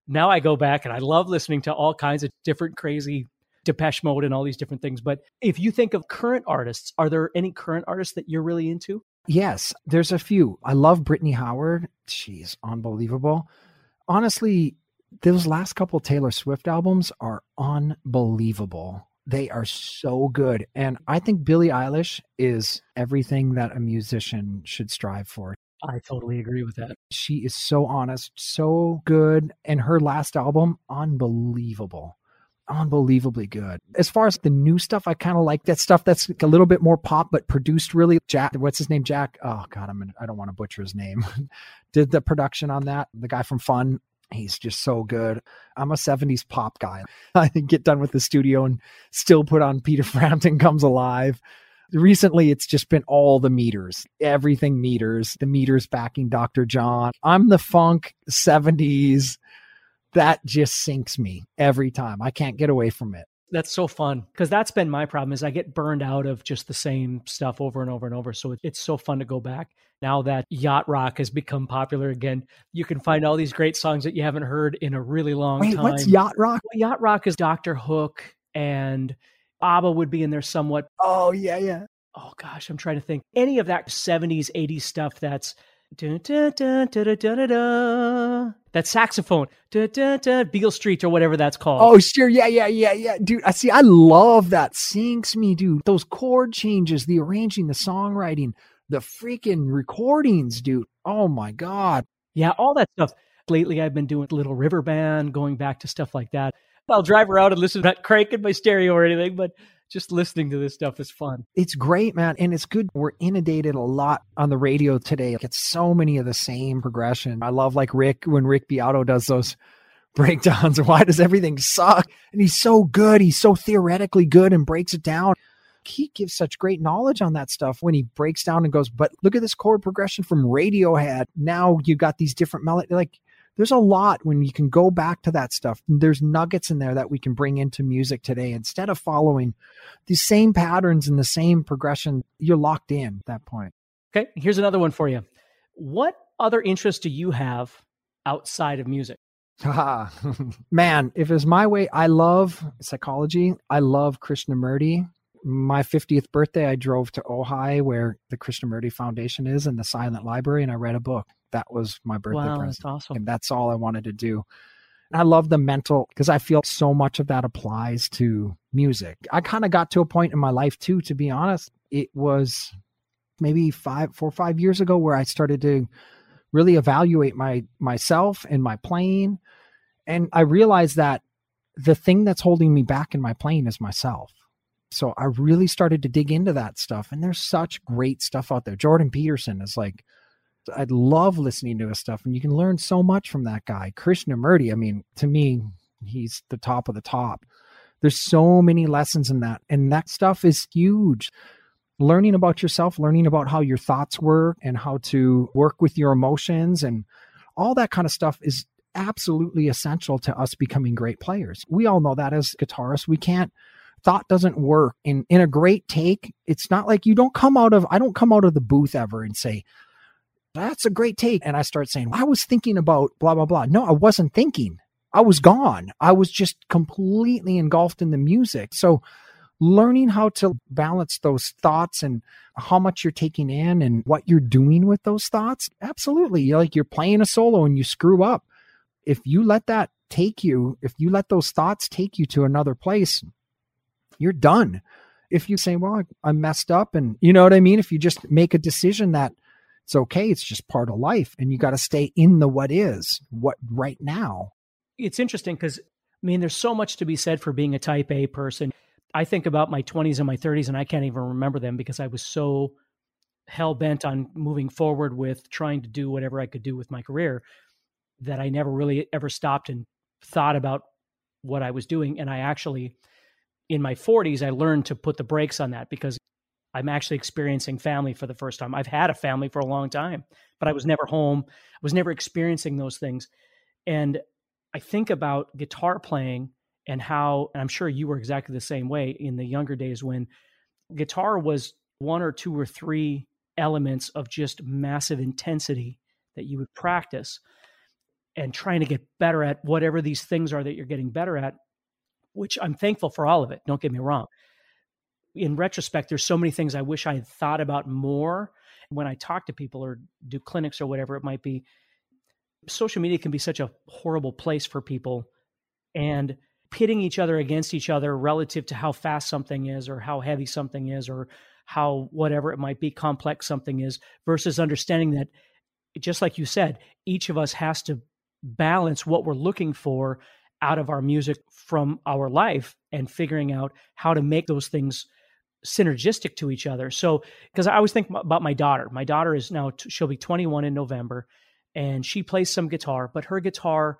Now I go back and I love listening to all kinds of different crazy Depeche Mode and all these different things. But if you think of current artists, are there any current artists that you're really into? Yes, there's a few. I love Brittany Howard. She's unbelievable. Honestly, those last couple Taylor Swift albums are unbelievable. They are so good. And I think Billie Eilish is everything that a musician should strive for. I totally agree with that. She is so honest, so good. And her last album, unbelievable. Unbelievably good. As far as the new stuff, I kind of like that stuff that's a little bit more pop, but produced really. Jack, what's his name? Jack. Oh God, I'm. I don't want to butcher his name. Did the production on that? The guy from Fun. He's just so good. I'm a 70s pop guy. I get done with the studio and still put on Peter Frampton Comes Alive. Recently, it's just been all the meters, everything meters, the meters backing Dr. John. I'm the funk 70s. That just sinks me every time. I can't get away from it. That's so fun because that's been my problem is I get burned out of just the same stuff over and over and over. So it's so fun to go back. Now that yacht rock has become popular again, you can find all these great songs that you haven't heard in a really long Wait, time. what's yacht rock? Well, yacht rock is Doctor Hook and ABBA would be in there somewhat. Oh yeah, yeah. Oh gosh, I'm trying to think. Any of that 70s, 80s stuff that's that saxophone, Beale Street or whatever that's called. Oh sure, yeah, yeah, yeah, yeah, dude. I see. I love that. Sinks me, dude. Those chord changes, the arranging, the songwriting, the freaking recordings, dude. Oh my god. Yeah, all that stuff. Lately, I've been doing Little River Band, going back to stuff like that. I'll drive around and listen, not cranking my stereo or anything, but just listening to this stuff is fun. It's great, man. And it's good. We're inundated a lot on the radio today. It's so many of the same progression. I love like Rick when Rick Beato does those breakdowns. Why does everything suck? And he's so good. He's so theoretically good and breaks it down. He gives such great knowledge on that stuff when he breaks down and goes, but look at this chord progression from Radiohead. Now you got these different melody. Like there's a lot when you can go back to that stuff. There's nuggets in there that we can bring into music today instead of following the same patterns and the same progression. You're locked in at that point. Okay, here's another one for you. What other interests do you have outside of music? Man, if it's my way, I love psychology. I love Krishnamurti. My 50th birthday, I drove to Ojai, where the Krishnamurti Foundation is, and the Silent Library, and I read a book. That was my birthday Wow, present. that's awesome. And that's all I wanted to do. And I love the mental because I feel so much of that applies to music. I kind of got to a point in my life too, to be honest. It was maybe five, four or five years ago where I started to really evaluate my myself and my playing. And I realized that the thing that's holding me back in my playing is myself. So I really started to dig into that stuff. And there's such great stuff out there. Jordan Peterson is like I love listening to his stuff, and you can learn so much from that guy. Krishnamurti, I mean, to me, he's the top of the top. There's so many lessons in that, and that stuff is huge. Learning about yourself, learning about how your thoughts work, and how to work with your emotions, and all that kind of stuff is absolutely essential to us becoming great players. We all know that as guitarists, we can't thought doesn't work in in a great take it's not like you don't come out of i don't come out of the booth ever and say that's a great take. And I start saying, I was thinking about blah, blah, blah. No, I wasn't thinking. I was gone. I was just completely engulfed in the music. So learning how to balance those thoughts and how much you're taking in and what you're doing with those thoughts. Absolutely. You're like you're playing a solo and you screw up. If you let that take you, if you let those thoughts take you to another place, you're done. If you say, well, I, I messed up and you know what I mean? If you just make a decision that it's okay. It's just part of life. And you got to stay in the what is, what right now. It's interesting because, I mean, there's so much to be said for being a type A person. I think about my 20s and my 30s, and I can't even remember them because I was so hell bent on moving forward with trying to do whatever I could do with my career that I never really ever stopped and thought about what I was doing. And I actually, in my 40s, I learned to put the brakes on that because I'm actually experiencing family for the first time. I've had a family for a long time, but I was never home. I was never experiencing those things. And I think about guitar playing and how, and I'm sure you were exactly the same way in the younger days when guitar was one or two or three elements of just massive intensity that you would practice and trying to get better at whatever these things are that you're getting better at, which I'm thankful for all of it. Don't get me wrong. In retrospect, there's so many things I wish I had thought about more when I talk to people or do clinics or whatever it might be. Social media can be such a horrible place for people. And pitting each other against each other relative to how fast something is or how heavy something is or how whatever it might be complex something is versus understanding that just like you said each of us has to balance what we're looking for out of our music from our life and figuring out how to make those things synergistic to each other so because i always think about my daughter my daughter is now she'll be 21 in november and she plays some guitar but her guitar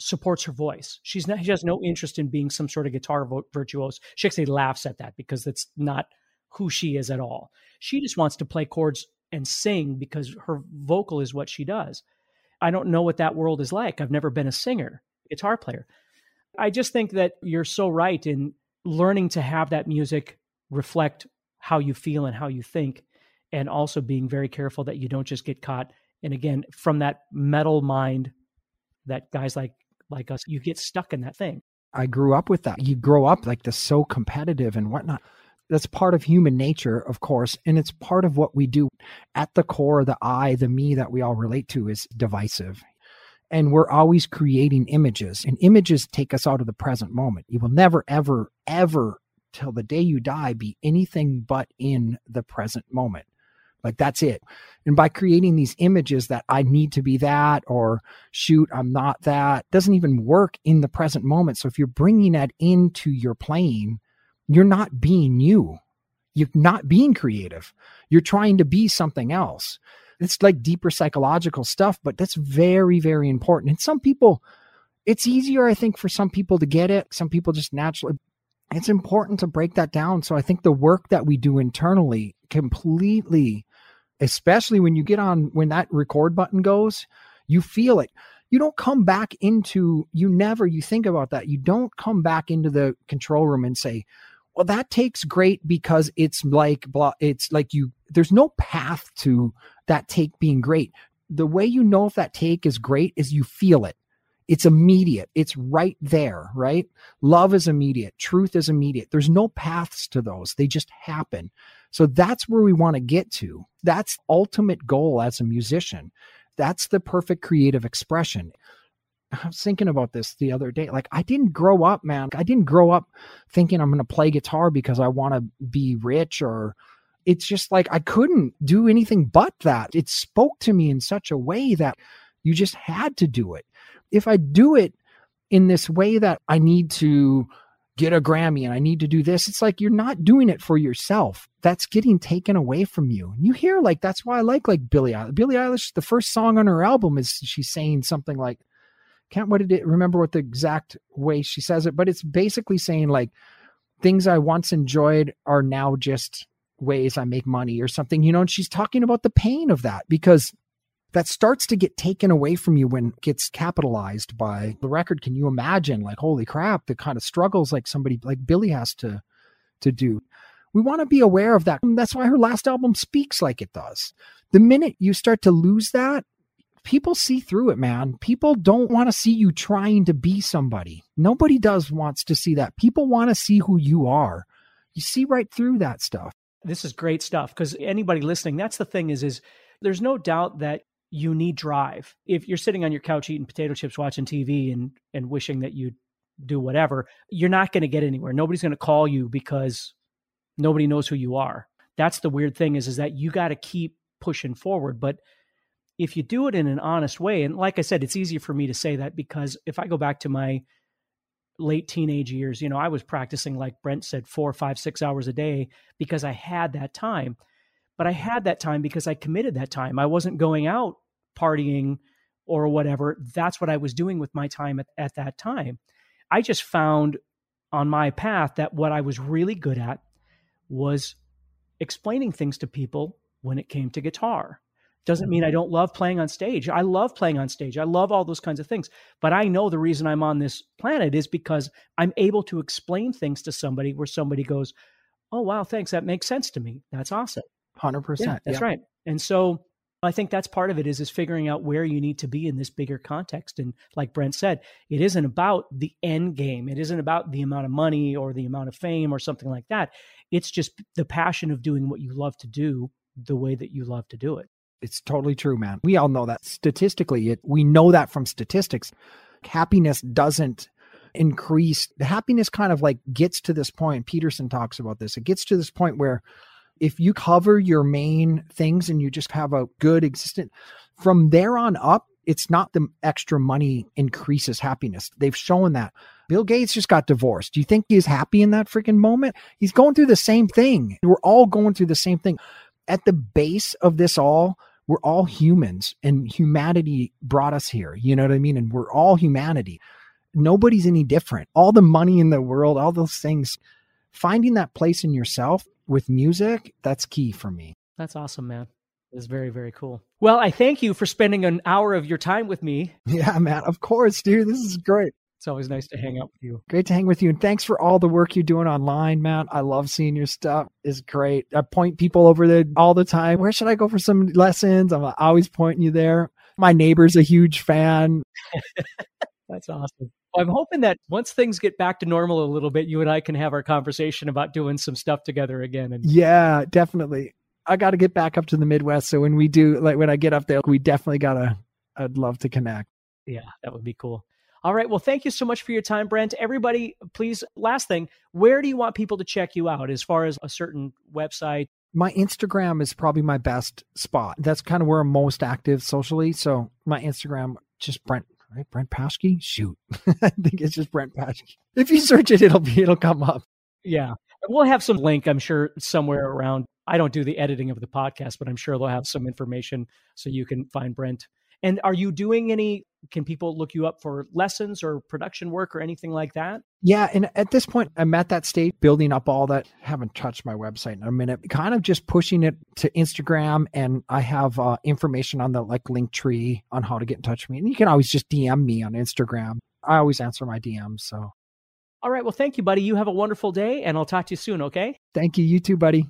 supports her voice. She's not, she has no interest in being some sort of guitar virtuoso. She actually laughs at that because that's not who she is at all. She just wants to play chords and sing because her vocal is what she does. I don't know what that world is like. I've never been a singer, guitar player. I just think that you're so right in learning to have that music reflect how you feel and how you think, and also being very careful that you don't just get caught. And again, from that metal mind that guys like like us, you get stuck in that thing. I grew up with that. You grow up like this so competitive and whatnot. That's part of human nature, of course, and it's part of what we do. At the core, the I, the me that we all relate to is divisive. And we're always creating images, and images take us out of the present moment. You will never, ever, ever, till the day you die, be anything but in the present moment. Like that's it. And by creating these images that I need to be that or shoot, I'm not that doesn't even work in the present moment. So if you're bringing that into your playing, you're not being you. You're not being creative. You're trying to be something else. It's like deeper psychological stuff, but that's very, very important. And some people, it's easier, I think, for some people to get it. Some people just naturally, it's important to break that down. So I think the work that we do internally completely especially when you get on when that record button goes, you feel it. You don't come back into you never you think about that. You don't come back into the control room and say, "Well, that takes great because it's like blah it's like you there's no path to that take being great. The way you know if that take is great is you feel it. It's immediate. It's right there, right? Love is immediate. Truth is immediate. There's no paths to those. They just happen. So that's where we want to get to. That's ultimate goal as a musician. That's the perfect creative expression. I was thinking about this the other day. Like, I didn't grow up, man. I didn't grow up thinking I'm going to play guitar because I want to be rich or it's just like I couldn't do anything but that. It spoke to me in such a way that you just had to do it. If I do it in this way that I need to get a Grammy and I need to do this. It's like you're not doing it for yourself. That's getting taken away from you. You hear like that's why I like like Billie Eilish. Billie Eilish, the first song on her album is she's saying something like, can't what did it remember what the exact way she says it, but it's basically saying like things I once enjoyed are now just ways I make money or something, you know, and she's talking about the pain of that because that starts to get taken away from you when it gets capitalized by the record. Can you imagine like, holy crap, the kind of struggles like somebody like Billie has to, to do. We want to be aware of that. And that's why her last album speaks like it does. The minute you start to lose that, people see through it, man. People don't want to see you trying to be somebody. Nobody does wants to see that. People want to see who you are. You see right through that stuff. This is great stuff because anybody listening, that's the thing is is there's no doubt that you need drive. If you're sitting on your couch eating potato chips, watching TV, and and wishing that you do whatever, you're not going to get anywhere. Nobody's going to call you because nobody knows who you are. That's the weird thing is is that you got to keep pushing forward. But if you do it in an honest way, and like I said, it's easier for me to say that because if I go back to my late teenage years, you know, I was practicing like Brent said, four, five, six hours a day because I had that time. But I had that time because I committed that time. I wasn't going out partying or whatever. That's what I was doing with my time at, at that time. I just found on my path that what I was really good at was explaining things to people when it came to guitar. Doesn't mean I mm-hmm. don't love playing on stage. I love playing on stage. I love all those kinds of things. But I know the reason I'm on this planet is because I'm able to explain things to somebody where somebody goes, Oh, wow, thanks. That makes sense to me. That's awesome. 100%. Yeah, that's right. And so I think that's part of it is is figuring out where you need to be in this bigger context. And like Brent said, it isn't about the end game. It isn't about the amount of money or the amount of fame or something like that. It's just the passion of doing what you love to do the way that you love to do it. It's totally true, man. We all know that statistically. It, we know that from statistics. Happiness doesn't increase. The happiness kind of like gets to this point. Peterson talks about this. It gets to this point where if you cover your main things and you just have a good existence from there on up, it's not the extra money increases happiness. They've shown that. Bill Gates just got divorced. Do you think he's happy in that freaking moment? He's going through the same thing. We're all going through the same thing. At the base of this all, we're all humans and humanity brought us here. You know what I mean? And we're all humanity. Nobody's any different. All the money in the world, all those things, finding that place in yourself with music, that's key for me. That's awesome, man. It's very, very cool. Well, I thank you for spending an hour of your time with me. Yeah, Matt, Of course, dude. This is great. It's always nice to hang out with you. Great to hang with you. And thanks for all the work you're doing online, Matt. I love seeing your stuff. It's great. I point people over there all the time. Where should I go for some lessons? I'm always pointing you there. My neighbor's a huge fan. That's awesome. I'm hoping that once things get back to normal a little bit, you and I can have our conversation about doing some stuff together again. And yeah, definitely. I got to get back up to the Midwest. So when we do, like when I get up there, we definitely got to, I'd love to connect. Yeah, that would be cool. All right. Well, thank you so much for your time, Brent. Everybody, please, last thing, where do you want people to check you out as far as a certain website? My Instagram is probably my best spot. That's kind of where I'm most active socially. So my Instagram, just Brent right? Brent Paschke? Shoot. I think it's just Brent Paschke. If you search it, it'll be it'll come up. Yeah. We'll have some link, I'm sure, somewhere around. I don't do the editing of the podcast, but I'm sure they'll have some information so you can find Brent. And are you doing any can people look you up for lessons or production work or anything like that? Yeah. And at this point, I'm at that state building up all that. Haven't touched my website in a minute, kind of just pushing it to Instagram. And I have uh, information on the like Linktree on how to get in touch with me. And you can always just DM me on Instagram. I always answer my DMs. So, all right. Well, thank you, buddy. You have a wonderful day, and I'll talk to you soon. Okay. Thank you. You too, buddy.